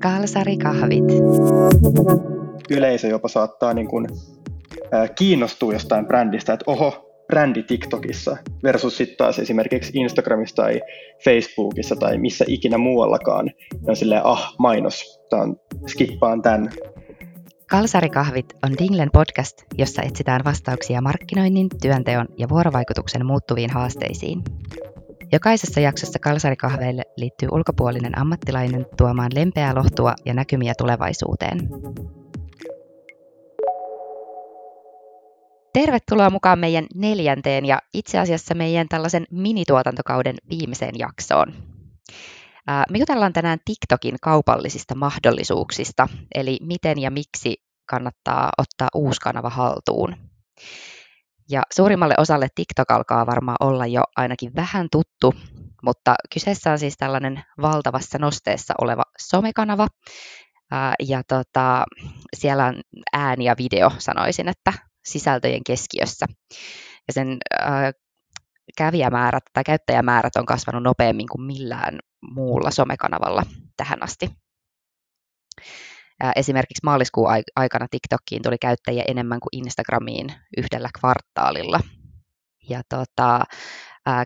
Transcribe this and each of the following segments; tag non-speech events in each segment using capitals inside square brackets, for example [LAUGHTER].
Kalsarikahvit. Yleisö jopa saattaa niin kuin, äh, kiinnostua jostain brändistä, että oho, brändi TikTokissa versus sitten taas esimerkiksi Instagramissa tai Facebookissa tai missä ikinä muuallakaan. Ne on silleen, ah, mainos, tämän, skippaan tämän. Kalsarikahvit on Dinglen podcast, jossa etsitään vastauksia markkinoinnin, työnteon ja vuorovaikutuksen muuttuviin haasteisiin. Jokaisessa jaksossa kalsarikahveille liittyy ulkopuolinen ammattilainen tuomaan lempeää lohtua ja näkymiä tulevaisuuteen. Tervetuloa mukaan meidän neljänteen ja itse asiassa meidän tällaisen minituotantokauden viimeiseen jaksoon. Me jutellaan tänään TikTokin kaupallisista mahdollisuuksista, eli miten ja miksi kannattaa ottaa uusi kanava haltuun. Ja suurimmalle osalle TikTok alkaa varmaan olla jo ainakin vähän tuttu, mutta kyseessä on siis tällainen valtavassa nosteessa oleva somekanava. Ja tota, siellä on ääni ja video, sanoisin, että sisältöjen keskiössä. Ja sen kävijämäärät tai käyttäjämäärät on kasvanut nopeammin kuin millään muulla somekanavalla tähän asti. Esimerkiksi maaliskuun aikana TikTokiin tuli käyttäjiä enemmän kuin Instagramiin yhdellä kvartaalilla. Ja tota,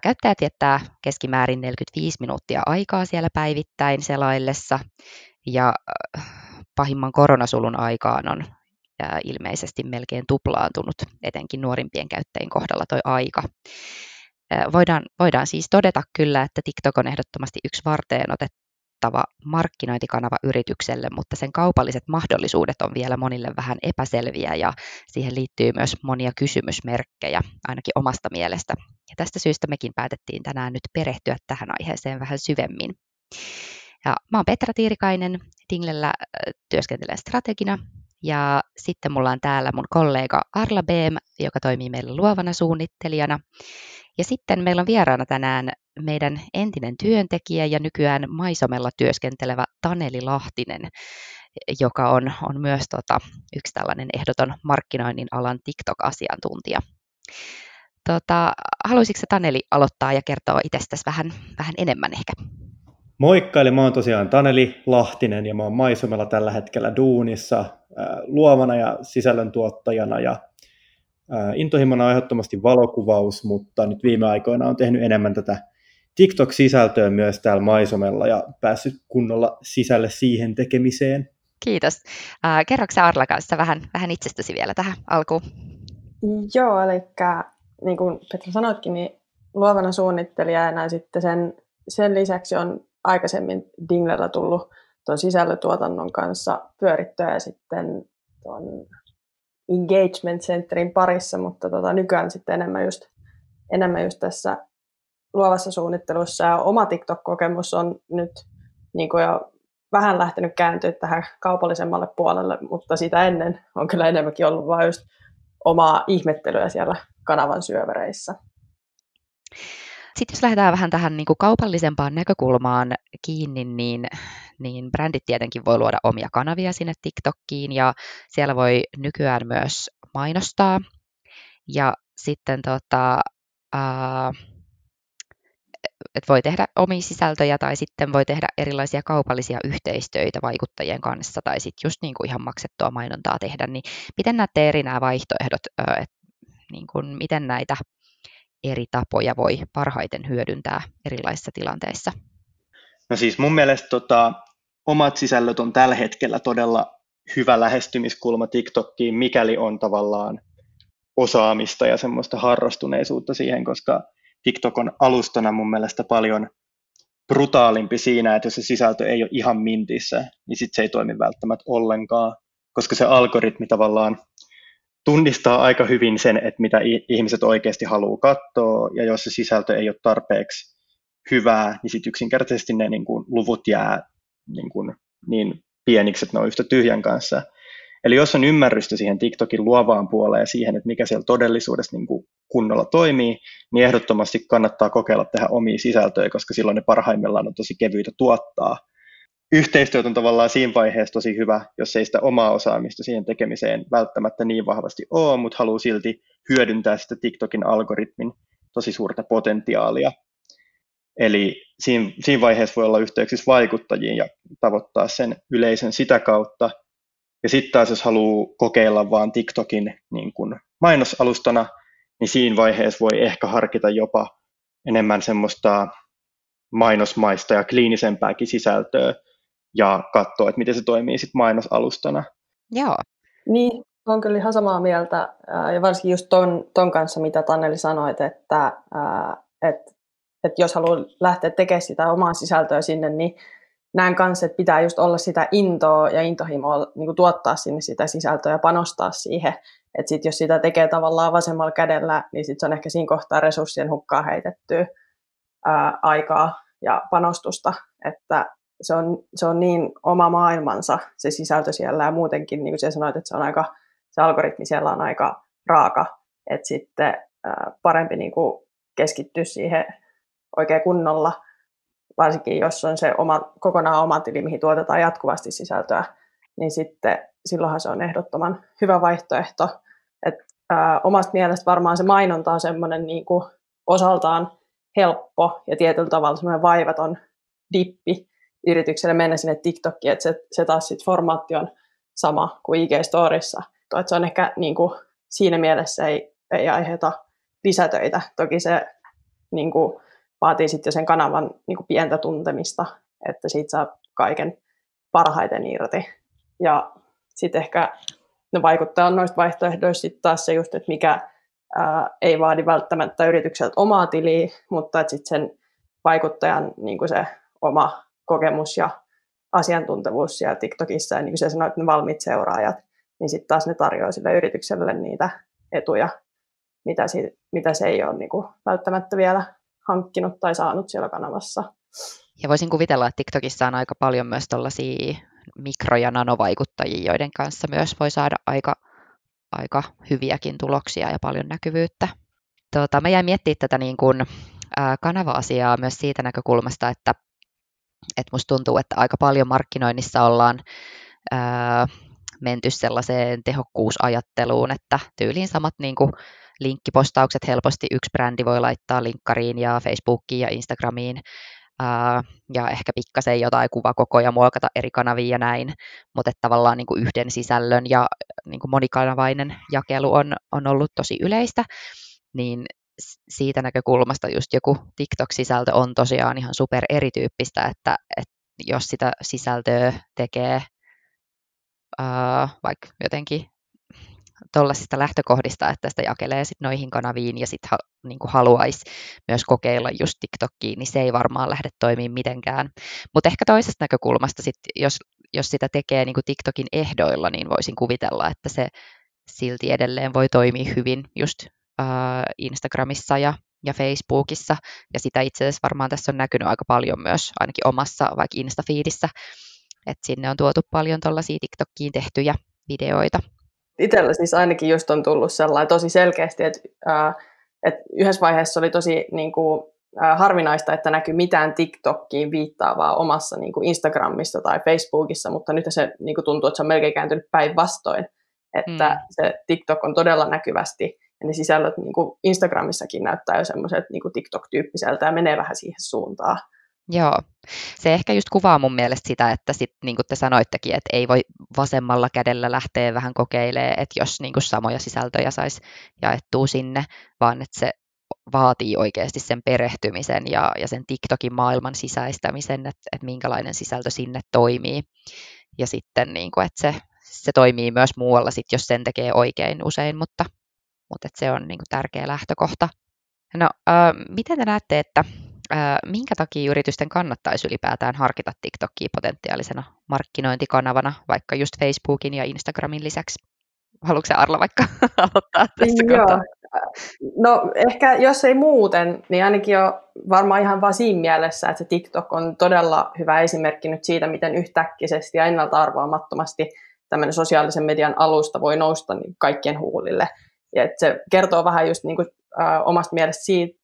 käyttäjät viettää keskimäärin 45 minuuttia aikaa siellä päivittäin selaillessa, ja pahimman koronasulun aikaan on ilmeisesti melkein tuplaantunut, etenkin nuorimpien käyttäjien kohdalla toi aika. Voidaan, voidaan siis todeta kyllä, että TikTok on ehdottomasti yksi varteen otettu kattava markkinointikanava yritykselle, mutta sen kaupalliset mahdollisuudet on vielä monille vähän epäselviä ja siihen liittyy myös monia kysymysmerkkejä, ainakin omasta mielestä. Ja tästä syystä mekin päätettiin tänään nyt perehtyä tähän aiheeseen vähän syvemmin. Ja mä oon Petra Tiirikainen, Dinglellä työskentelen strategina ja sitten mulla on täällä mun kollega Arla Beem, joka toimii meillä luovana suunnittelijana. Ja sitten meillä on vieraana tänään meidän entinen työntekijä ja nykyään Maisomella työskentelevä Taneli Lahtinen, joka on, on myös tota, yksi tällainen ehdoton markkinoinnin alan TikTok-asiantuntija. Tota, haluaisitko Taneli aloittaa ja kertoa itsestäsi vähän, vähän enemmän ehkä? Moikka, eli mä oon tosiaan Taneli Lahtinen ja mä oon Maisomella tällä hetkellä duunissa luovana ja sisällöntuottajana ja intohimona on ehdottomasti valokuvaus, mutta nyt viime aikoina on tehnyt enemmän tätä TikTok-sisältöä myös täällä Maisomella ja päässyt kunnolla sisälle siihen tekemiseen. Kiitos. Äh, kerroksä Arla kanssa vähän, vähän itsestäsi vielä tähän alkuun? Joo, eli niin kuin Petra sanoitkin, niin luovana suunnittelijana ja sitten sen, sen lisäksi on aikaisemmin Dinglellä tullut tuon sisällötuotannon kanssa pyörittyä ja sitten tuon Engagement Centerin parissa, mutta tota, nykyään sitten enemmän just, enemmän just tässä luovassa suunnittelussa ja oma TikTok-kokemus on nyt niin kuin jo vähän lähtenyt kääntyä tähän kaupallisemmalle puolelle, mutta sitä ennen on kyllä enemmänkin ollut vain just omaa ihmettelyä siellä kanavan syövereissä. Sitten jos lähdetään vähän tähän niin kuin kaupallisempaan näkökulmaan kiinni, niin, niin brändit tietenkin voi luoda omia kanavia sinne TikTokkiin ja siellä voi nykyään myös mainostaa. Ja sitten tota, äh, että voi tehdä omia sisältöjä tai sitten voi tehdä erilaisia kaupallisia yhteistöitä vaikuttajien kanssa tai sitten just niin kuin ihan maksettua mainontaa tehdä, niin miten näette eri nämä vaihtoehdot, että niin kuin miten näitä eri tapoja voi parhaiten hyödyntää erilaisissa tilanteissa? No siis mun mielestä tota, omat sisällöt on tällä hetkellä todella hyvä lähestymiskulma TikTokkiin, mikäli on tavallaan osaamista ja semmoista harrastuneisuutta siihen, koska TikTok on alustana mun mielestä paljon brutaalimpi siinä, että jos se sisältö ei ole ihan mintissä, niin sitten se ei toimi välttämättä ollenkaan, koska se algoritmi tavallaan tunnistaa aika hyvin sen, että mitä ihmiset oikeasti haluaa katsoa, ja jos se sisältö ei ole tarpeeksi hyvää, niin sitten yksinkertaisesti ne niin kuin, luvut jää niin, kuin, niin pieniksi, että ne on yhtä tyhjän kanssa. Eli jos on ymmärrystä siihen TikTokin luovaan puoleen ja siihen, että mikä siellä todellisuudessa niin kuin kunnolla toimii, niin ehdottomasti kannattaa kokeilla tehdä omia sisältöjä, koska silloin ne parhaimmillaan on tosi kevyitä tuottaa. Yhteistyöt on tavallaan siinä vaiheessa tosi hyvä, jos ei sitä omaa osaamista siihen tekemiseen välttämättä niin vahvasti ole, mutta haluaa silti hyödyntää sitä TikTokin algoritmin tosi suurta potentiaalia. Eli siinä, siinä vaiheessa voi olla yhteyksissä vaikuttajiin ja tavoittaa sen yleisön sitä kautta. Ja sitten taas jos haluaa kokeilla vaan TikTokin niin kun mainosalustana, niin siinä vaiheessa voi ehkä harkita jopa enemmän semmoista mainosmaista ja kliinisempääkin sisältöä ja katsoa, että miten se toimii sitten mainosalustana. Joo. Niin, on kyllä ihan samaa mieltä. Ja varsinkin just ton, ton kanssa, mitä Tanneli sanoit, että, että, että jos haluaa lähteä tekemään sitä omaa sisältöä sinne, niin näen kanssa, että pitää just olla sitä intoa ja intohimoa niin tuottaa sinne sitä sisältöä ja panostaa siihen. Että sit jos sitä tekee tavallaan vasemmalla kädellä, niin sit se on ehkä siinä kohtaa resurssien hukkaa heitettyä ää, aikaa ja panostusta, että se on, se on niin oma maailmansa se sisältö siellä. Ja muutenkin, niin kuin sinä sanoit, että se on aika, se algoritmi siellä on aika raaka, että sitten ää, parempi niin kuin keskittyä siihen oikein kunnolla, varsinkin jos on se oma, kokonaan oma tili, mihin tuotetaan jatkuvasti sisältöä, niin sitten silloinhan se on ehdottoman hyvä vaihtoehto. Et, ää, omasta mielestä varmaan se mainonta on semmoinen niin kuin osaltaan helppo ja tietyllä tavalla semmoinen vaivaton dippi yritykselle mennä sinne TikTokiin, että se, se taas sitten formaatti on sama kuin IG-storissa. Että se on ehkä niin kuin, siinä mielessä ei, ei aiheuta lisätöitä. Toki se niin kuin, vaatii sitten jo sen kanavan niin kuin pientä tuntemista, että siitä saa kaiken parhaiten irti. Ja sitten ehkä ne vaikuttaa noista vaihtoehdoista sitten taas se just, että mikä ää, ei vaadi välttämättä yritykseltä omaa tiliä, mutta että sitten sen vaikuttajan niin kuin se oma kokemus ja asiantuntevuus siellä TikTokissa ja niin kuin sä sanoit, ne valmiit seuraajat, niin sitten taas ne tarjoaa sille yritykselle niitä etuja, mitä, si- mitä se ei ole niin kuin välttämättä vielä hankkinut tai saanut siellä kanavassa. Ja voisin kuvitella, että TikTokissa on aika paljon myös tällaisia mikro- ja nanovaikuttajia, joiden kanssa myös voi saada aika, aika hyviäkin tuloksia ja paljon näkyvyyttä. Tota, mä jäin miettimään tätä niin kuin, ää, kanava-asiaa myös siitä näkökulmasta, että et musta tuntuu, että aika paljon markkinoinnissa ollaan ää, menty sellaiseen tehokkuusajatteluun, että tyyliin samat niin kuin linkkipostaukset helposti yksi brändi voi laittaa linkkariin ja Facebookiin ja Instagramiin ää, ja ehkä pikkasen jotain kuvakokoja muokata eri kanaviin ja näin, mutta että tavallaan niin kuin yhden sisällön ja niin kuin monikanavainen jakelu on, on ollut tosi yleistä, niin siitä näkökulmasta just joku TikTok-sisältö on tosiaan ihan super erityyppistä, että, että jos sitä sisältöä tekee uh, vaikka jotenkin tuollaisista lähtökohdista, että sitä jakelee sit noihin kanaviin ja sitten niin haluaisi myös kokeilla just TikTokiin, niin se ei varmaan lähde toimimaan mitenkään. Mutta ehkä toisesta näkökulmasta, sit, jos, jos sitä tekee niin TikTokin ehdoilla, niin voisin kuvitella, että se silti edelleen voi toimia hyvin just Instagramissa ja, ja Facebookissa, ja sitä itse asiassa varmaan tässä on näkynyt aika paljon myös ainakin omassa vaikka Insta-fiidissä, että sinne on tuotu paljon tuollaisia TikTokiin tehtyjä videoita. Itsellä siis ainakin just on tullut sellainen tosi selkeästi, että, äh, että yhdessä vaiheessa oli tosi niin kuin, äh, harvinaista, että näkyy mitään TikTokiin viittaavaa omassa niin kuin Instagramissa tai Facebookissa, mutta nyt se niin kuin tuntuu, että se on melkein kääntynyt päinvastoin, että mm. se TikTok on todella näkyvästi ja ne sisällöt niin kuin Instagramissakin näyttää jo semmoiset niin TikTok-tyyppiseltä ja menee vähän siihen suuntaan. Joo, se ehkä just kuvaa mun mielestä sitä, että sit, niin kuin te sanoittekin, että ei voi vasemmalla kädellä lähteä vähän kokeilemaan, että jos niin kuin samoja sisältöjä saisi jaettua sinne, vaan että se vaatii oikeasti sen perehtymisen ja, ja sen TikTokin maailman sisäistämisen, että, että minkälainen sisältö sinne toimii. Ja sitten, niin kuin, että se, se toimii myös muualla, sit, jos sen tekee oikein usein, mutta mutta se on niin kuin tärkeä lähtökohta. No, äh, miten te näette, että äh, minkä takia yritysten kannattaisi ylipäätään harkita TikTokia potentiaalisena markkinointikanavana, vaikka just Facebookin ja Instagramin lisäksi? Haluatko se Arla vaikka [LAUGHS] aloittaa tästä Joo. Kohtaa? No ehkä jos ei muuten, niin ainakin jo varmaan ihan vaan siinä mielessä, että se TikTok on todella hyvä esimerkki nyt siitä, miten yhtäkkisesti ja ennalta arvaamattomasti tämmöinen sosiaalisen median alusta voi nousta niin kaikkien huulille. Ja että se kertoo vähän just niin kuin, äh, omasta mielestä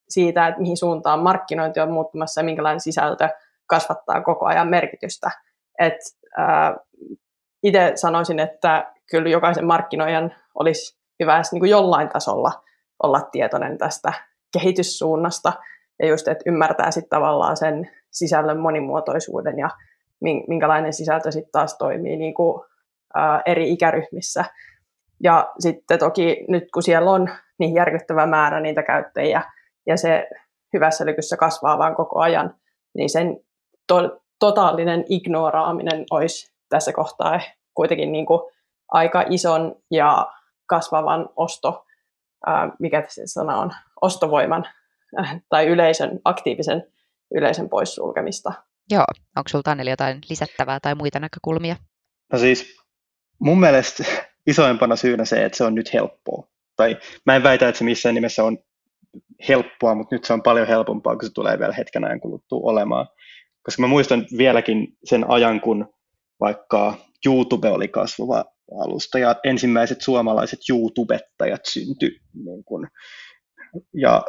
siitä, että mihin suuntaan markkinointi on muuttumassa ja minkälainen sisältö kasvattaa koko ajan merkitystä. Et, äh, itse sanoisin, että kyllä jokaisen markkinoijan olisi hyvä niin kuin jollain tasolla olla tietoinen tästä kehityssuunnasta. ja just, että ymmärtää sitten tavallaan sen sisällön monimuotoisuuden ja minkälainen sisältö sitten taas toimii niin kuin, ää, eri ikäryhmissä. Ja sitten toki nyt kun siellä on niin järkyttävä määrä niitä käyttäjiä ja se hyvässä lykyssä kasvaa vaan koko ajan, niin sen to- totaalinen ignoraaminen olisi tässä kohtaa kuitenkin niin kuin aika ison ja kasvavan osto, ää, mikä se sana on, ostovoiman äh, tai yleisön, aktiivisen yleisön poissulkemista. Joo, onko sinulla Taneli jotain lisättävää tai muita näkökulmia? No siis mun mielestä isoimpana syynä se, että se on nyt helppoa. Tai mä en väitä, että se missään nimessä on helppoa, mutta nyt se on paljon helpompaa, kun se tulee vielä hetken ajan kuluttua olemaan. Koska mä muistan vieläkin sen ajan, kun vaikka YouTube oli kasvava alusta ja ensimmäiset suomalaiset YouTubettajat syntyi. Niin kun, ja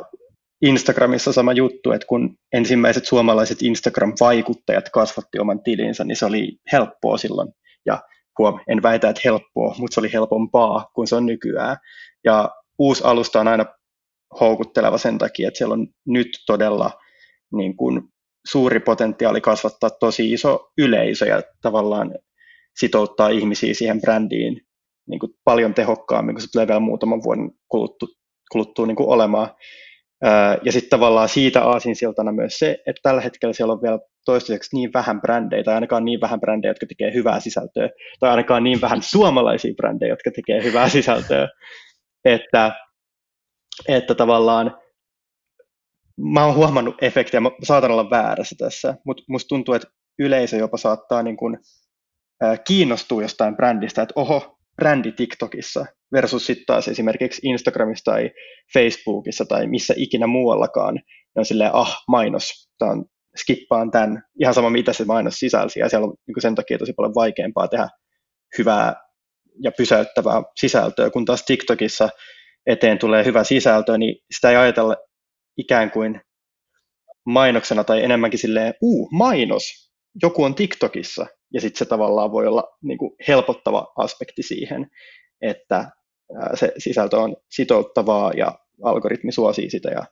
Instagramissa sama juttu, että kun ensimmäiset suomalaiset Instagram-vaikuttajat kasvatti oman tilinsä, niin se oli helppoa silloin. Ja huom, en väitä, että helppoa, mutta se oli helpompaa kuin se on nykyään. Ja uusi alusta on aina houkutteleva sen takia, että siellä on nyt todella niin kuin, suuri potentiaali kasvattaa tosi iso yleisö ja tavallaan sitouttaa ihmisiä siihen brändiin niin kuin paljon tehokkaammin, kun se tulee vielä muutaman vuoden kuluttua, kuluttua niin kuin olemaan. Ja sitten tavallaan siitä aasinsiltana myös se, että tällä hetkellä siellä on vielä toistaiseksi niin vähän brändejä, tai ainakaan niin vähän brändejä, jotka tekee hyvää sisältöä, tai ainakaan niin vähän suomalaisia brändejä, jotka tekee hyvää sisältöä, että, että tavallaan mä oon huomannut efektiä, mä saatan olla väärässä tässä, mutta musta tuntuu, että yleisö jopa saattaa niin kuin, äh, kiinnostua jostain brändistä, että oho, brändi TikTokissa versus sitten taas esimerkiksi Instagramissa tai Facebookissa tai missä ikinä muuallakaan. Ne on silleen, ah, mainos, tämä on, skippaan tämän, ihan sama mitä se mainos sisälsi, ja siellä on niin sen takia tosi paljon vaikeampaa tehdä hyvää ja pysäyttävää sisältöä, kun taas TikTokissa eteen tulee hyvä sisältö, niin sitä ei ajatella ikään kuin mainoksena tai enemmänkin silleen, uu, mainos, joku on TikTokissa, ja sitten se tavallaan voi olla niin kuin helpottava aspekti siihen, että se sisältö on sitouttavaa ja algoritmi suosii sitä ja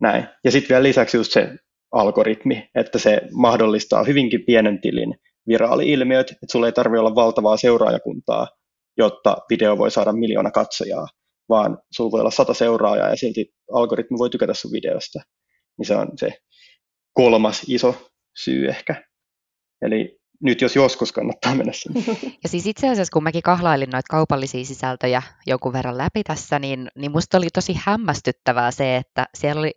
näin. Ja sitten vielä lisäksi just se algoritmi, että se mahdollistaa hyvinkin pienen tilin viraali-ilmiöt, että sulla ei tarvitse olla valtavaa seuraajakuntaa, jotta video voi saada miljoona katsojaa, vaan sulla voi olla sata seuraajaa ja silti algoritmi voi tykätä sun videosta. Niin se on se kolmas iso syy ehkä. Eli nyt jos joskus kannattaa mennä sinne. [LAUGHS] Ja siis itse asiassa, kun mäkin kahlailin noita kaupallisia sisältöjä jonkun verran läpi tässä, niin, niin musta oli tosi hämmästyttävää se, että siellä oli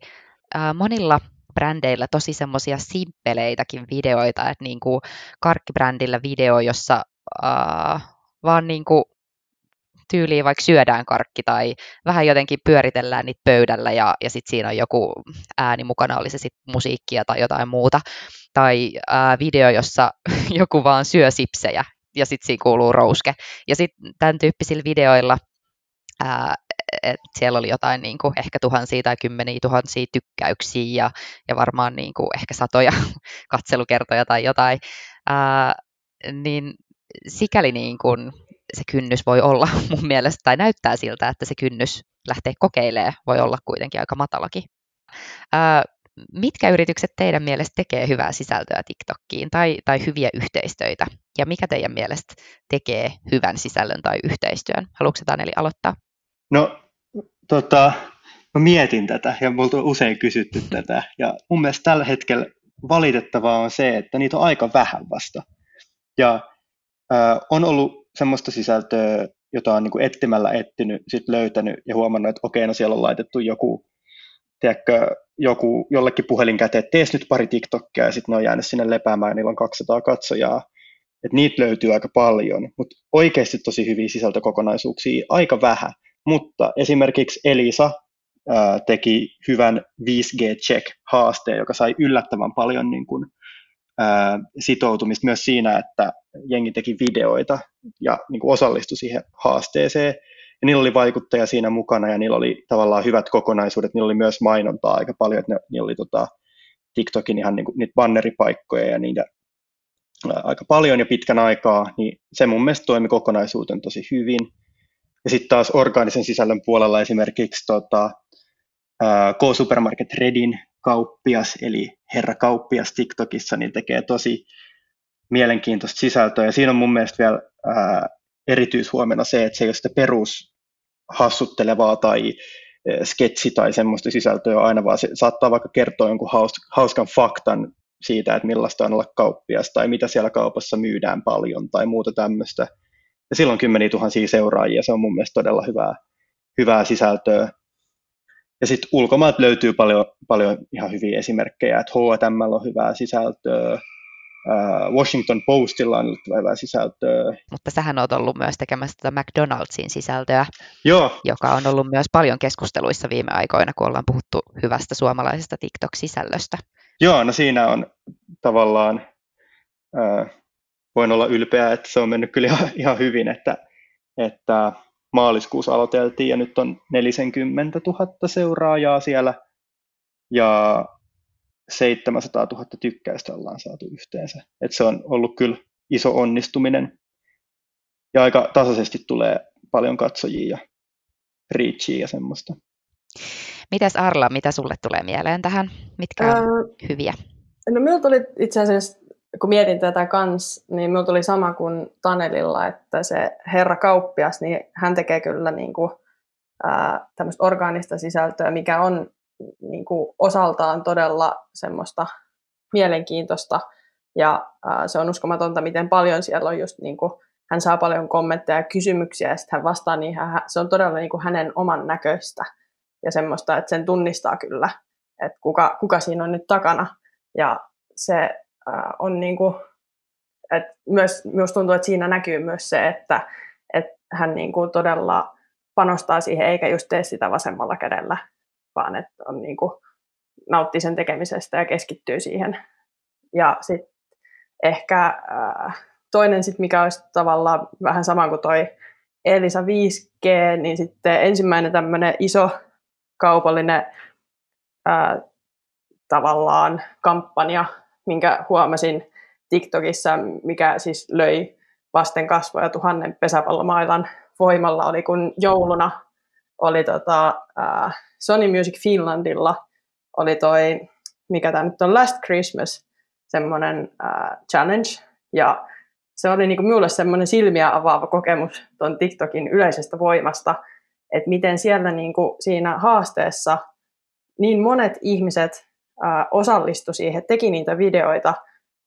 äh, monilla brändeillä tosi semmoisia simppeleitäkin videoita, että niin kuin karkkibrändillä video, jossa äh, vaan niin kuin tyyliin vaikka syödään karkki tai vähän jotenkin pyöritellään niitä pöydällä ja, ja sitten siinä on joku ääni mukana, oli se sitten musiikkia tai jotain muuta. Tai ää, video, jossa [LAUGHS] joku vaan syö sipsejä ja sitten siinä kuuluu rouske. Ja sitten tämän tyyppisillä videoilla ää, et siellä oli jotain niin kuin ehkä tuhansia tai kymmeniä tuhansia tykkäyksiä ja, ja varmaan niin kuin ehkä satoja [LAUGHS] katselukertoja tai jotain, ää, niin sikäli niin kuin se kynnys voi olla [LAUGHS] mun mielestä, tai näyttää siltä, että se kynnys lähtee kokeilemaan voi olla kuitenkin aika matalakin. Ää, mitkä yritykset teidän mielestä tekee hyvää sisältöä TikTokkiin tai, tai hyviä yhteistöitä? Ja mikä teidän mielestä tekee hyvän sisällön tai yhteistyön? Haluatko Taneli aloittaa? No, tota, mä mietin tätä ja multa on usein kysytty tätä. Ja mun mielestä tällä hetkellä valitettavaa on se, että niitä on aika vähän vasta. Ja äh, on ollut semmoista sisältöä, jota on niin kuin etsimällä etsinyt, sit löytänyt ja huomannut, että okei, no siellä on laitettu joku, tiedätkö, joku jollekin puhelin käteen, että tees nyt pari TikTokia ja sitten ne on jäänyt sinne lepäämään ja niillä on 200 katsojaa. Et niitä löytyy aika paljon, mutta oikeasti tosi hyviä sisältökokonaisuuksia aika vähän. Mutta esimerkiksi Elisa teki hyvän 5G-check-haasteen, joka sai yllättävän paljon niin kuin, ää, sitoutumista myös siinä, että jengi teki videoita ja niin kuin osallistui siihen haasteeseen. Ja niillä oli vaikuttaja siinä mukana ja niillä oli tavallaan hyvät kokonaisuudet. Niillä oli myös mainontaa aika paljon, että ne, niillä oli tota, TikTokin ihan niin kuin, niitä banneripaikkoja ja niitä ää, aika paljon ja pitkän aikaa, niin se mun mielestä toimi kokonaisuuten tosi hyvin. Ja sitten taas orgaanisen sisällön puolella esimerkiksi tota, K-Supermarket Redin kauppias, eli herra kauppias TikTokissa, niin tekee tosi mielenkiintoista sisältöä. Ja siinä on mun mielestä vielä ää, erityishuomenna se, että se ei ole sitä perus hassuttelevaa tai sketsi tai semmoista sisältöä aina, vaan se saattaa vaikka kertoa jonkun hauskan faktan siitä, että millaista on olla kauppias tai mitä siellä kaupassa myydään paljon tai muuta tämmöistä. Ja silloin kymmeniä tuhansia seuraajia, se on mun mielestä todella hyvää, hyvää sisältöä. Ja sitten ulkomaat löytyy paljon, paljon ihan hyviä esimerkkejä, että H&M on hyvää sisältöä, Washington Postilla on ollut hyvää sisältöä. Mutta sähän oot ollut myös tekemässä tätä McDonald'sin sisältöä, Joo. joka on ollut myös paljon keskusteluissa viime aikoina, kun ollaan puhuttu hyvästä suomalaisesta TikTok-sisällöstä. Joo, no siinä on tavallaan, äh, voin olla ylpeä, että se on mennyt kyllä ihan, [LAUGHS] ihan hyvin, että, että maaliskuussa aloiteltiin ja nyt on 40 000 seuraajaa siellä ja 700 000 tykkäystä ollaan saatu yhteensä. Et se on ollut kyllä iso onnistuminen ja aika tasaisesti tulee paljon katsojia ja reachia ja semmoista. Mitäs Arla, mitä sulle tulee mieleen tähän? Mitkä on äh, hyviä? No minulla tuli itse asiassa, kun mietin tätä kans, niin minulla tuli sama kuin Tanelilla, että se herra kauppias, niin hän tekee kyllä niin kuin, äh, tämmöistä orgaanista sisältöä, mikä on niin kuin osaltaan todella semmoista mielenkiintoista. Ja äh, se on uskomatonta, miten paljon siellä on just niin kuin, hän saa paljon kommentteja ja kysymyksiä ja sitten hän vastaa hän, se on todella niin kuin hänen oman näköistä ja semmoista, että sen tunnistaa kyllä, että kuka, kuka siinä on nyt takana. Ja se on niin kuin, että myös, myös tuntuu, että siinä näkyy myös se, että, että hän niin kuin todella panostaa siihen eikä just tee sitä vasemmalla kädellä, vaan että on niin kuin, nauttii sen tekemisestä ja keskittyy siihen. Ja sitten ehkä äh, toinen, sit, mikä olisi tavallaan vähän sama kuin toi Elisa 5G, niin sitten ensimmäinen tämmöinen iso kaupallinen äh, tavallaan kampanja, minkä huomasin TikTokissa, mikä siis löi vasten kasvoja tuhannen pesäpallomailan voimalla, oli kun jouluna oli tota, äh, Sony Music Finlandilla oli toi, mikä tämä nyt on, Last Christmas, semmoinen äh, challenge, ja se oli niinku minulle semmoinen silmiä avaava kokemus tuon TikTokin yleisestä voimasta, että miten siellä niinku siinä haasteessa niin monet ihmiset äh, osallistu siihen, teki niitä videoita,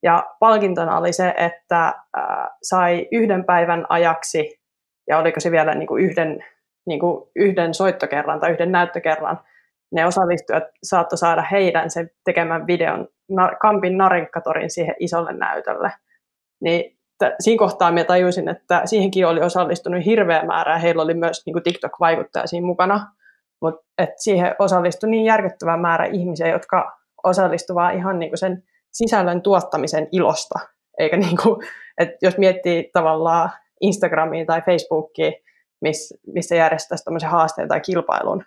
ja palkintona oli se, että äh, sai yhden päivän ajaksi, ja oliko se vielä niinku yhden niin kuin yhden soittokerran tai yhden näyttökerran, ne osallistujat saattoi saada heidän sen tekemän videon Kampin Narinkkatorin siihen isolle näytölle. Niin t- siinä kohtaa minä tajusin, että siihenkin oli osallistunut hirveä määrä heillä oli myös niin kuin TikTok-vaikuttaja siinä mukana. Mutta siihen osallistui niin järkyttävä määrä ihmisiä, jotka osallistuvat ihan niin kuin sen sisällön tuottamisen ilosta. Eikä niin kuin, että jos miettii tavallaan Instagramia tai Facebookia, miss, missä järjestettäisiin tämmöisen haasteen tai kilpailun.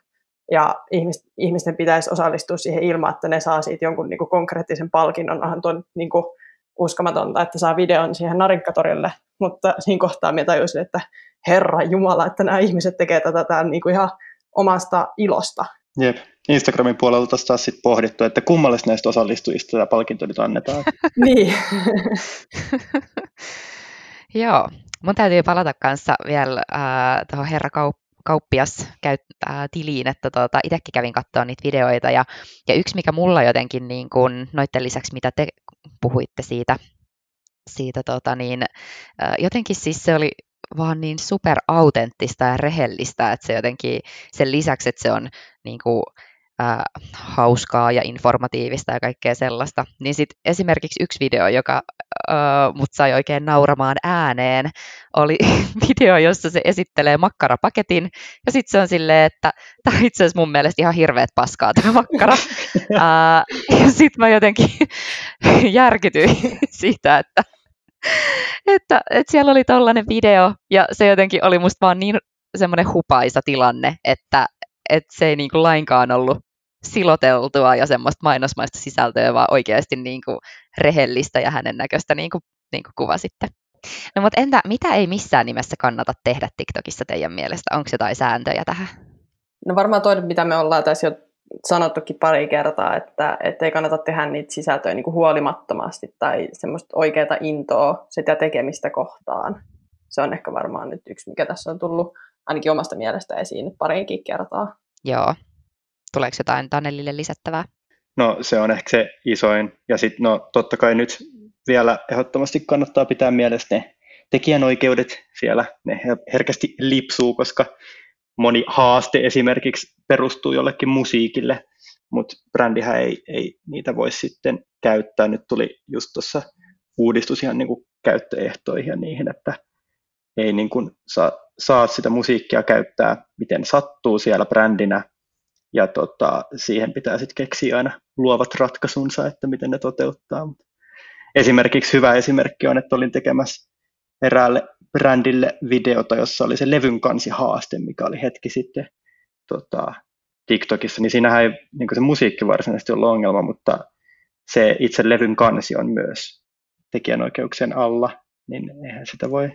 Ja ihmis, ihmisten pitäisi osallistua siihen ilman, että ne saa siitä jonkun niin kuin konkreettisen palkinnon. Onhan tuon niin kuin, uskomatonta, että saa videon siihen Narinkkatorille, mutta siinä kohtaa minä tajusin, että Herra Jumala, että nämä ihmiset tekevät tätä niin kuin ihan omasta ilosta. Jep. Instagramin puolella taas sitten pohdittu, että kummalle näistä osallistujista tämä palkinto nyt annetaan. [LAUGHS] niin. [LAUGHS] Joo, Mun täytyy palata kanssa vielä äh, tuohon herra Kaup- kauppias käyt, äh, tiliin, että tuota, itsekin kävin katsoa niitä videoita ja, ja yksi mikä mulla jotenkin niin kun, noiden lisäksi mitä te puhuitte siitä, siitä tota, niin, äh, jotenkin siis se oli vaan niin super autenttista ja rehellistä, että se jotenkin sen lisäksi, että se on niin kuin, äh, hauskaa ja informatiivista ja kaikkea sellaista. Niin sitten esimerkiksi yksi video, joka äh, mut sai oikein nauramaan ääneen, oli [LAUGHS] video, jossa se esittelee makkarapaketin ja sitten se on silleen, että tämä on itse asiassa mun mielestä ihan hirveät paskaa tämä makkara. [LAUGHS] äh, ja sitten mä jotenkin [LAUGHS] järkytyin siitä, että että, että siellä oli tollainen video ja se jotenkin oli musta vaan niin semmoinen hupaisa tilanne, että, että se ei niin kuin lainkaan ollut siloteltua ja semmoista mainosmaista sisältöä, vaan oikeasti niin kuin rehellistä ja hänen näköistä, niin kuin, niin kuin kuvasitte. No mutta entä, mitä ei missään nimessä kannata tehdä TikTokissa teidän mielestä? Onko jotain sääntöjä tähän? No varmaan toinen, mitä me ollaan tässä jo sanottukin pari kertaa, että, että ei kannata tehdä niitä sisältöjä niin kuin huolimattomasti tai semmoista oikeaa intoa sitä tekemistä kohtaan. Se on ehkä varmaan nyt yksi, mikä tässä on tullut ainakin omasta mielestä esiin parinkin kertaa. Joo. Tuleeko jotain Tanelille lisättävää? No se on ehkä se isoin. Ja sitten no totta kai nyt vielä ehdottomasti kannattaa pitää mielessä ne tekijänoikeudet siellä. Ne herkästi lipsuu, koska moni haaste esimerkiksi perustuu jollekin musiikille, mutta brändihän ei, ei niitä voi sitten käyttää. Nyt tuli just tuossa uudistus ihan niin kuin käyttöehtoihin ja niihin, että ei niin kuin saa, saa sitä musiikkia käyttää miten sattuu siellä brändinä, ja tota, siihen pitää sitten keksiä aina luovat ratkaisunsa, että miten ne toteuttaa. Esimerkiksi hyvä esimerkki on, että olin tekemässä eräälle brändille videota, jossa oli se levyn kansihaaste, mikä oli hetki sitten tota, TikTokissa, niin siinähän ei niin se musiikki varsinaisesti ollut ongelma, mutta se itse levyn kansi on myös tekijänoikeuksien alla, niin eihän sitä voi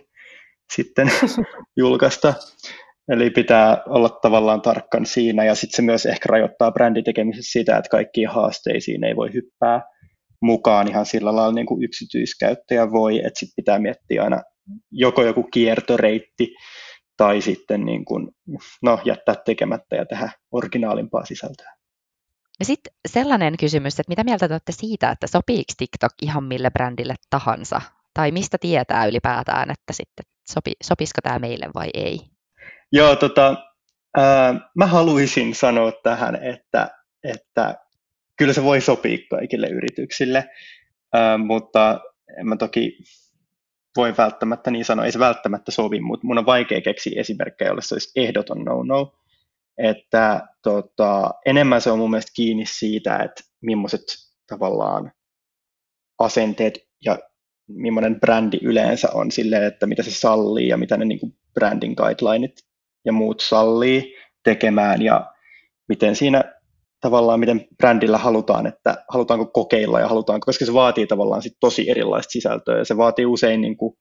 sitten [LAUGHS] julkaista. Eli pitää olla tavallaan tarkkan siinä ja sitten se myös ehkä rajoittaa bränditekemisessä sitä, että kaikkiin haasteisiin ei voi hyppää mukaan ihan sillä lailla niin kuin yksityiskäyttäjä voi, että sitten pitää miettiä aina joko joku kiertoreitti tai sitten niin kuin, no, jättää tekemättä ja tehdä originaalimpaa sisältöä. Ja sitten sellainen kysymys, että mitä mieltä te olette siitä, että sopiiko TikTok ihan mille brändille tahansa? Tai mistä tietää ylipäätään, että sitten sopi, sopisiko tämä meille vai ei? Joo, tota, ää, mä haluaisin sanoa tähän, että, että kyllä se voi sopia kaikille yrityksille, ää, mutta en mä toki voi välttämättä niin sanoa, ei se välttämättä sovi, mutta mun on vaikea keksiä esimerkkejä, jolle se olisi ehdoton no-no. Että tota, enemmän se on mun mielestä kiinni siitä, että millaiset tavallaan asenteet ja millainen brändi yleensä on silleen, että mitä se sallii ja mitä ne niin kuin branding guidelineit ja muut sallii tekemään ja miten siinä tavallaan, miten brändillä halutaan, että halutaanko kokeilla ja halutaanko, koska se vaatii tavallaan sit tosi erilaista sisältöä ja se vaatii usein niin kuin,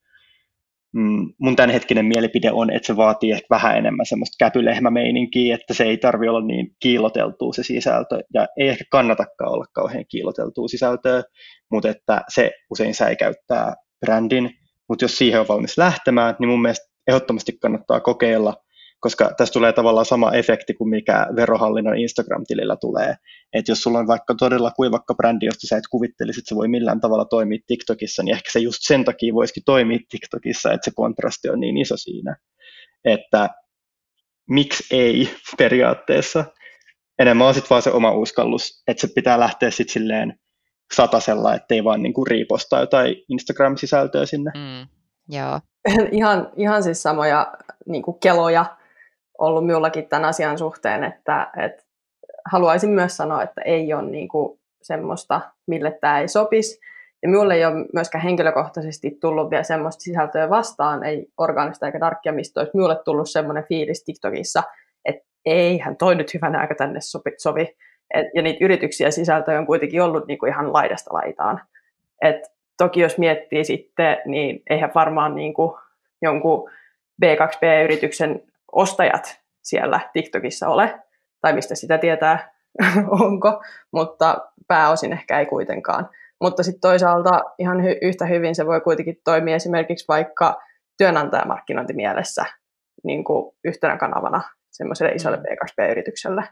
mm, mun tämänhetkinen mielipide on, että se vaatii ehkä vähän enemmän semmoista käpylehmämeininkiä, että se ei tarvi olla niin kiiloteltua se sisältö ja ei ehkä kannatakaan olla kauhean kiiloteltua sisältöä, mutta että se usein säikäyttää brändin, mutta jos siihen on valmis lähtemään, niin mun mielestä ehdottomasti kannattaa kokeilla koska tässä tulee tavallaan sama efekti kuin mikä verohallinnon Instagram-tilillä tulee. Että jos sulla on vaikka todella kuivakka brändi, josta sä et kuvittelisi, että se voi millään tavalla toimia TikTokissa, niin ehkä se just sen takia voisikin toimia TikTokissa, että se kontrasti on niin iso siinä. Että miksi ei periaatteessa. Enemmän on sitten vaan se oma uskallus, että se pitää lähteä sitten silleen satasella, ettei vaan niinku riipostaa jotain Instagram-sisältöä sinne. Mm, joo. [LAUGHS] ihan, ihan siis samoja niin keloja ollut minullakin tämän asian suhteen, että, että haluaisin myös sanoa, että ei ole niin kuin semmoista, mille tämä ei sopisi. Ja minulle ei ole myöskään henkilökohtaisesti tullut vielä semmoista sisältöä vastaan, ei orgaanista eikä darkia, mistä olisi minulle tullut semmoinen fiilis TikTokissa, että eihän toi nyt hyvänä aika tänne sopi. sovi. Et, ja niitä yrityksiä sisältöjä on kuitenkin ollut niin kuin ihan laidasta laitaan. Et toki jos miettii sitten, niin eihän varmaan niin kuin jonkun B2B-yrityksen ostajat siellä TikTokissa ole, tai mistä sitä tietää, [LAUGHS] onko, mutta pääosin ehkä ei kuitenkaan. Mutta sitten toisaalta ihan hy- yhtä hyvin se voi kuitenkin toimia esimerkiksi vaikka työnantajamarkkinointimielessä niin kuin yhtenä kanavana semmoiselle isolle B2B-yritykselle.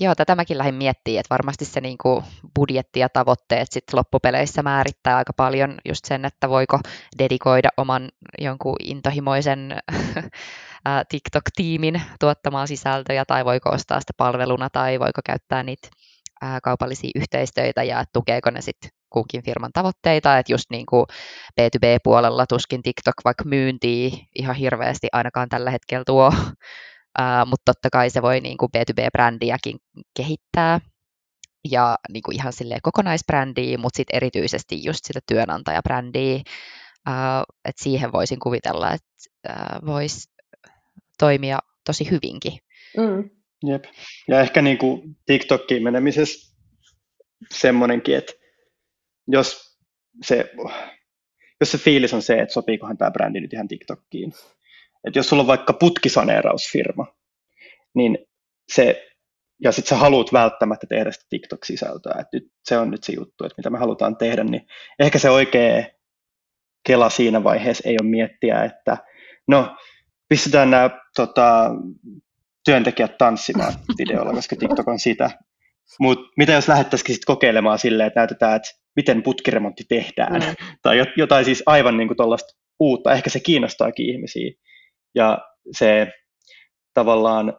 Joo, tätä mäkin lähdin miettimään, että varmasti se niin kuin budjetti ja tavoitteet sit loppupeleissä määrittää aika paljon just sen, että voiko dedikoida oman jonkun intohimoisen [LAUGHS] TikTok-tiimin tuottamaan sisältöjä tai voiko ostaa sitä palveluna tai voiko käyttää niitä kaupallisia yhteistöitä ja tukeeko ne sitten kunkin firman tavoitteita, että just niin kuin B2B-puolella tuskin TikTok vaikka myyntiä ihan hirveästi ainakaan tällä hetkellä tuo, Mutta totta kai se voi niin kuin B2B-brändiäkin kehittää ja niin kuin ihan silleen kokonaisbrändiä, mutta sitten erityisesti just sitä työnantajabrändiä, uh, että siihen voisin kuvitella, että uh, voisi toimia tosi hyvinkin. Mm. Jep. Ja ehkä niin kuin TikTokiin menemisessä semmoinenkin, että jos se, jos se fiilis on se, että sopiikohan tämä brändi nyt ihan TikTokkiin, että jos sulla on vaikka putkisaneerausfirma, niin se ja sitten sä haluat välttämättä tehdä sitä TikTok-sisältöä, että nyt, se on nyt se juttu, että mitä me halutaan tehdä, niin ehkä se oikea kela siinä vaiheessa ei ole miettiä, että no pistetään nämä tota, työntekijät tanssimaan [LAUGHS] videolla, koska TikTok on sitä. Mutta mitä jos lähettäisikin sitten kokeilemaan silleen, että näytetään, että miten putkiremontti tehdään, mm. tai jotain siis aivan niin tuollaista uutta, ehkä se kiinnostaakin ihmisiä. Ja se tavallaan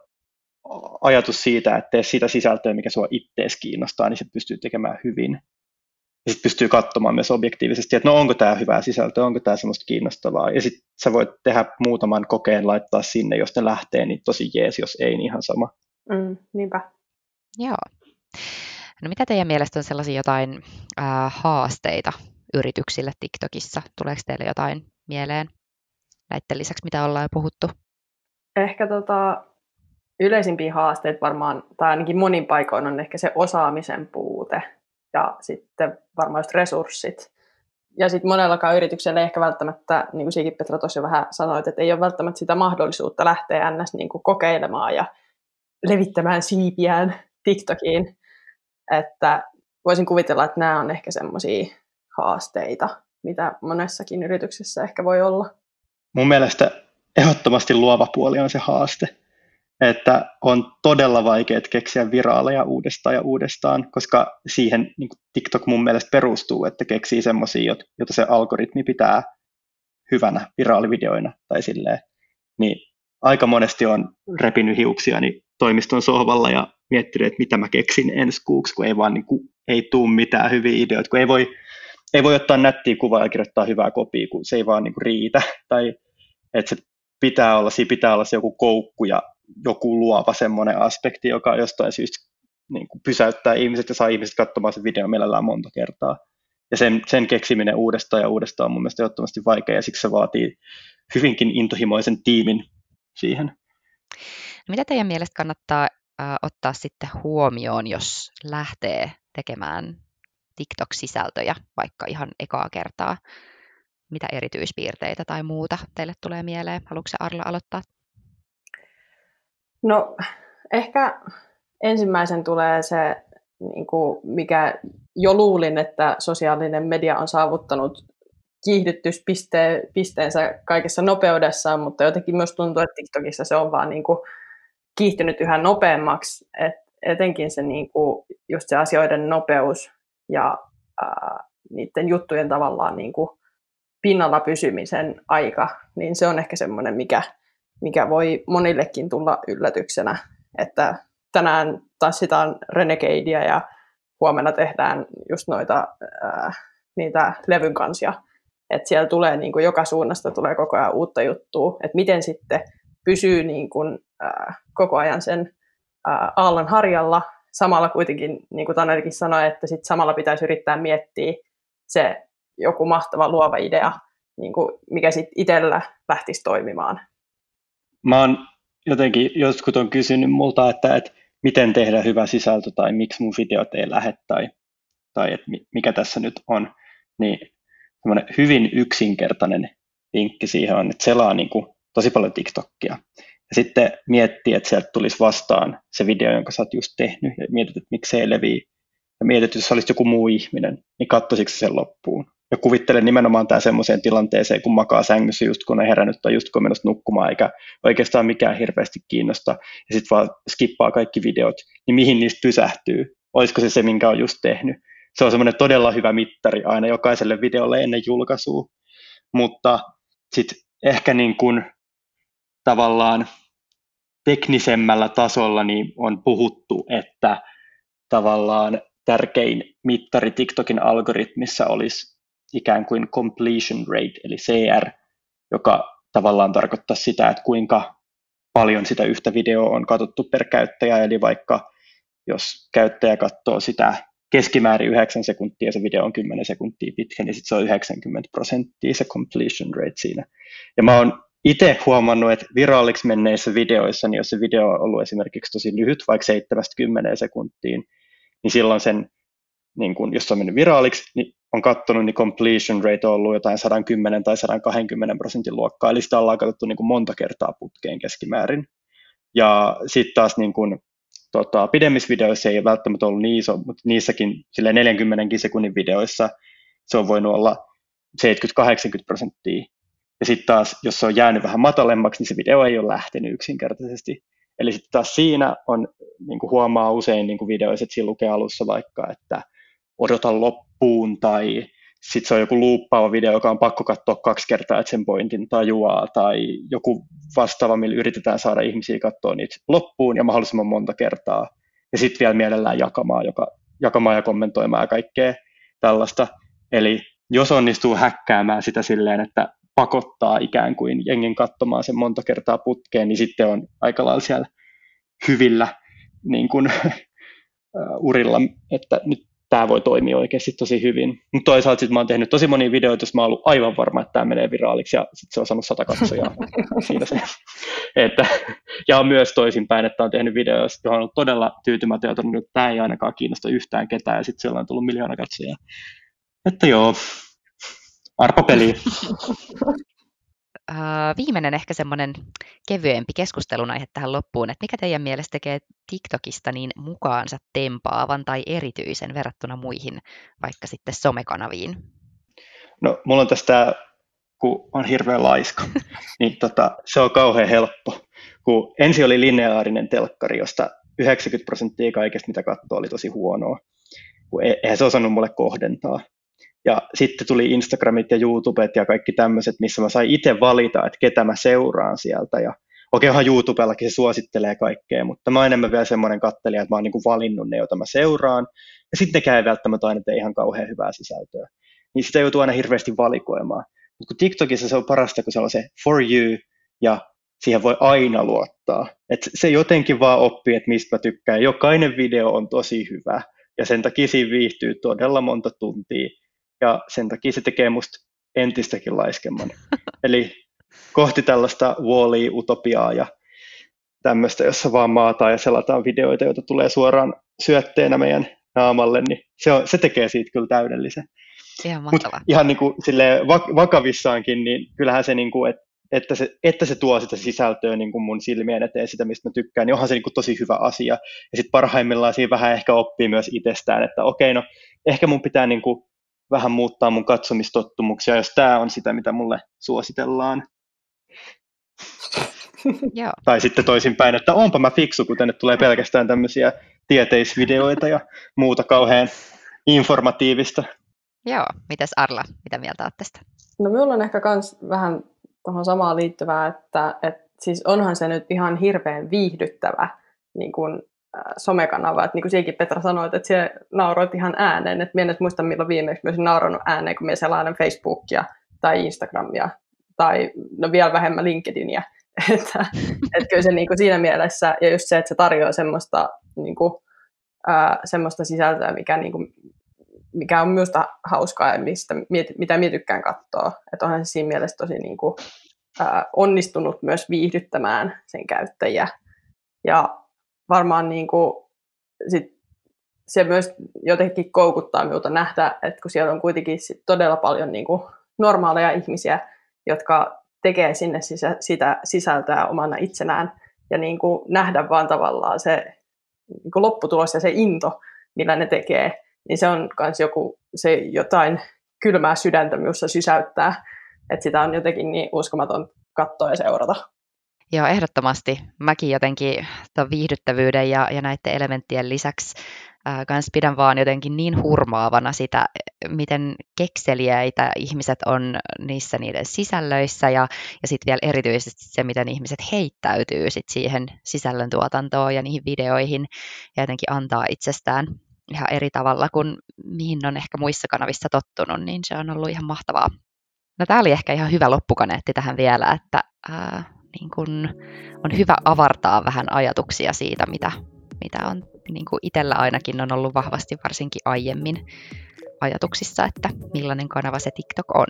ajatus siitä, että tee sitä sisältöä, mikä sua ittees kiinnostaa, niin se pystyy tekemään hyvin. Ja sitten pystyy katsomaan myös objektiivisesti, että no onko tämä hyvää sisältöä, onko tämä semmoista kiinnostavaa. Ja sitten sä voit tehdä muutaman kokeen, laittaa sinne, jos ne lähtee, niin tosi jees, jos ei, niin ihan sama. Mm, niinpä. Joo. No mitä teidän mielestä on sellaisia jotain äh, haasteita yrityksille TikTokissa? Tuleeko teille jotain mieleen näiden lisäksi, mitä ollaan jo puhuttu? Ehkä tota, yleisimpiä haasteita varmaan, tai ainakin monin paikoin on ehkä se osaamisen puute ja sitten varmaan just resurssit. Ja sitten monellakaan yrityksellä ehkä välttämättä, niin kuin siikin Petra tuossa vähän sanoit, että ei ole välttämättä sitä mahdollisuutta lähteä ns. Niin kuin kokeilemaan ja levittämään siipiään TikTokiin. Että voisin kuvitella, että nämä on ehkä semmoisia haasteita, mitä monessakin yrityksessä ehkä voi olla. Mun mielestä ehdottomasti luova puoli on se haaste että on todella vaikea keksiä viraaleja uudestaan ja uudestaan, koska siihen niin TikTok mun mielestä perustuu, että keksii semmoisia, joita se algoritmi pitää hyvänä viraalivideoina tai silleen. Niin aika monesti on repinyt hiuksia niin toimiston sohvalla ja miettinyt, että mitä mä keksin ensi kuuksi, kun ei vaan niin kuin, ei tuu mitään hyviä ideoita, kun ei voi, ei voi ottaa nättiä kuvaa ja kirjoittaa hyvää kopia, kun se ei vaan niin kuin riitä. Tai että se pitää olla, siinä pitää olla se joku koukku ja joku luova semmoinen aspekti, joka jostain syystä niin kuin pysäyttää ihmiset ja saa ihmiset katsomaan sen videon mielellään monta kertaa. Ja sen, sen keksiminen uudestaan ja uudestaan on mun mielestä ehdottomasti vaikea ja siksi se vaatii hyvinkin intohimoisen tiimin siihen. No mitä teidän mielestä kannattaa äh, ottaa sitten huomioon, jos lähtee tekemään TikTok-sisältöjä vaikka ihan ekaa kertaa? Mitä erityispiirteitä tai muuta teille tulee mieleen? Haluatko Arla aloittaa? No ehkä ensimmäisen tulee se, niin kuin mikä jo luulin, että sosiaalinen media on saavuttanut kiihdytyspisteensä kaikessa nopeudessaan, mutta jotenkin myös tuntuu, että TikTokissa se on vaan niin kuin kiihtynyt yhä nopeammaksi, Et etenkin se, niin kuin, just se asioiden nopeus ja ää, niiden juttujen tavallaan niin kuin pinnalla pysymisen aika, niin se on ehkä semmoinen, mikä, mikä voi monillekin tulla yllätyksenä, että tänään tanssitaan Renegadea ja huomenna tehdään just noita ää, niitä levyn kansia. Että siellä tulee niin kuin joka suunnasta tulee koko ajan uutta juttua, että miten sitten pysyy niin kuin, ää, koko ajan sen ää, aallon harjalla, samalla kuitenkin, niin kuin Tanelikin sanoi, että sit samalla pitäisi yrittää miettiä se joku mahtava luova idea, niin kuin mikä sitten itsellä lähtisi toimimaan mä oon jotenkin joskus on kysynyt multa, että, että miten tehdä hyvä sisältö tai miksi mun videot ei lähde tai, tai että mikä tässä nyt on, niin hyvin yksinkertainen vinkki siihen on, että selaa niin kuin tosi paljon TikTokia. Ja sitten miettii, että sieltä tulisi vastaan se video, jonka sä oot just tehnyt, ja mietit, että miksi se ei leviä. Ja mietit, että jos olisit joku muu ihminen, niin katsoisitko sen loppuun ja kuvittelen nimenomaan tämä semmoiseen tilanteeseen, kun makaa sängyssä just kun on herännyt tai just kun on menossa nukkumaan, eikä oikeastaan mikään hirveästi kiinnosta, ja sitten vaan skippaa kaikki videot, niin mihin niistä pysähtyy? Olisiko se se, minkä on just tehnyt? Se on semmoinen todella hyvä mittari aina jokaiselle videolle ennen julkaisua, mutta sitten ehkä niin kuin tavallaan teknisemmällä tasolla niin on puhuttu, että tavallaan tärkein mittari TikTokin algoritmissa olisi ikään kuin completion rate, eli CR, joka tavallaan tarkoittaa sitä, että kuinka paljon sitä yhtä videoa on katsottu per käyttäjä, eli vaikka jos käyttäjä katsoo sitä keskimäärin 9 sekuntia se video on 10 sekuntia pitkä, niin sitten se on 90 prosenttia se completion rate siinä. Ja mä oon itse huomannut, että viraaliksi menneissä videoissa, niin jos se video on ollut esimerkiksi tosi lyhyt, vaikka 70 sekuntiin, niin silloin sen, niin kun, jos se on mennyt viraaliksi, niin on katsonut, niin completion rate on ollut jotain 110 tai 120 prosentin luokkaa, eli sitä ollaan katsottu niin kuin monta kertaa putkeen keskimäärin. Ja sitten taas niin kuin tota, pidemmissä videoissa ei välttämättä ollut niin iso, mutta niissäkin sille 40 sekunnin videoissa se on voinut olla 70-80 prosenttia. Ja sitten taas, jos se on jäänyt vähän matalemmaksi, niin se video ei ole lähtenyt yksinkertaisesti. Eli sitten taas siinä on, niin kuin huomaa usein niin kuin videoissa, että siinä lukee alussa vaikka, että odota loppuun tai sitten se on joku luuppaava video, joka on pakko katsoa kaksi kertaa, että sen pointin tajuaa, tai joku vastaava, millä yritetään saada ihmisiä katsoa niitä loppuun ja mahdollisimman monta kertaa. Ja sitten vielä mielellään jakamaan, joka, jakamaan ja kommentoimaan ja kaikkea tällaista. Eli jos onnistuu häkkäämään sitä silleen, että pakottaa ikään kuin jengin katsomaan sen monta kertaa putkeen, niin sitten on aika lailla siellä hyvillä niin kuin, [LAUGHS] urilla, että nyt tämä voi toimia oikeasti tosi hyvin. Mutta toisaalta sitten mä oon tehnyt tosi monia videoita, jos mä oon ollut aivan varma, että tämä menee viraaliksi, ja sitten se on saanut sata katsojaa [LAUGHS] siinä se. Että, ja on myös toisinpäin, että on tehnyt videoita, johon on ollut todella tyytymätön, ja todennut, että tämä ei ainakaan kiinnosta yhtään ketään, ja sitten siellä on tullut miljoona katsojaa. Että joo, arpapeli. [LAUGHS] viimeinen ehkä semmoinen kevyempi keskustelun aihe tähän loppuun, että mikä teidän mielestä tekee TikTokista niin mukaansa tempaavan tai erityisen verrattuna muihin, vaikka sitten somekanaviin? No, mulla on tästä, kun on hirveän laiska, [LAUGHS] niin tota, se on kauhean helppo. Kun ensin oli lineaarinen telkkari, josta 90 prosenttia kaikesta, mitä katsoo, oli tosi huonoa. Kun e-, eihän se osannut mulle kohdentaa. Ja sitten tuli Instagramit ja YouTubet ja kaikki tämmöiset, missä mä sain itse valita, että ketä mä seuraan sieltä. Ja okei, onhan YouTubellakin se suosittelee kaikkea, mutta mä oon enemmän vielä semmoinen kattelija, että mä oon niin kuin valinnut ne, joita mä seuraan. Ja sitten ei välttämättä aina ihan kauhean hyvää sisältöä. Niin sitä joutuu aina hirveästi valikoimaan. Mutta kun TikTokissa se on parasta, kun se on se for you ja siihen voi aina luottaa. Et se jotenkin vaan oppii, että mistä mä tykkään. Jokainen video on tosi hyvä ja sen takia siinä viihtyy todella monta tuntia ja sen takia se tekee musta entistäkin laiskemman. [LAUGHS] Eli kohti tällaista wall utopiaa ja tämmöistä, jossa vaan maataan ja selataan videoita, joita tulee suoraan syötteenä meidän naamalle, niin se, on, se tekee siitä kyllä täydellisen. Ihan Mut ihan niin kuin vakavissaankin, niin kyllähän se, niin kuin, että, että, se, että se tuo sitä sisältöä niin kuin mun silmien eteen, sitä mistä mä tykkään, niin onhan se niin kuin tosi hyvä asia. Ja sitten parhaimmillaan siinä vähän ehkä oppii myös itsestään, että okei, no ehkä mun pitää niin kuin vähän muuttaa mun katsomistottumuksia, jos tämä on sitä, mitä mulle suositellaan. [LAUGHS] Joo. Tai sitten toisinpäin, että onpa mä fiksu, kun tänne tulee pelkästään tämmöisiä tieteisvideoita ja muuta kauhean informatiivista. Joo, mitäs Arla, mitä mieltä olet tästä? No minulla on ehkä kans vähän tuohon samaan liittyvää, että, että siis onhan se nyt ihan hirveän viihdyttävä niin kun somekanava. Että niin kuin Petra sanoi, että se nauroit ihan ääneen. Että minä en muista milloin viimeksi myös nauranut ääneen, kun minä selailen Facebookia tai Instagramia tai no vielä vähemmän LinkedInia. [LAUGHS] että, että kyllä se niin kuin siinä mielessä, ja just se, että se tarjoaa semmoista, niin kuin, ää, semmoista sisältöä, mikä, niin kuin, mikä on minusta hauskaa ja mistä, mitä minä tykkään katsoa. Että onhan se siinä mielessä tosi niin kuin, ää, onnistunut myös viihdyttämään sen käyttäjiä. Ja varmaan niin kuin, sit se myös jotenkin koukuttaa minulta nähdä, että kun siellä on kuitenkin sit todella paljon niin kuin normaaleja ihmisiä, jotka tekee sinne sisä, sitä sisältöä omana itsenään, ja niin kuin nähdä vaan tavallaan se niin kuin lopputulos ja se into, millä ne tekee, niin se on myös joku, se jotain kylmää sydäntä minussa sysäyttää, että sitä on jotenkin niin uskomaton katsoa ja seurata. Joo, ehdottomasti. Mäkin jotenkin tuon viihdyttävyyden ja, ja näiden elementtien lisäksi ää, kans pidän vaan jotenkin niin hurmaavana sitä, miten kekseliäitä ihmiset on niissä niiden sisällöissä ja, ja sitten vielä erityisesti se, miten ihmiset heittäytyy sit siihen sisällöntuotantoon ja niihin videoihin ja jotenkin antaa itsestään ihan eri tavalla kuin mihin on ehkä muissa kanavissa tottunut, niin se on ollut ihan mahtavaa. No tämä oli ehkä ihan hyvä loppukaneetti tähän vielä, että ää, niin kuin on hyvä avartaa vähän ajatuksia siitä, mitä, mitä on niin kuin itsellä ainakin on ollut vahvasti varsinkin aiemmin ajatuksissa, että millainen kanava se TikTok on.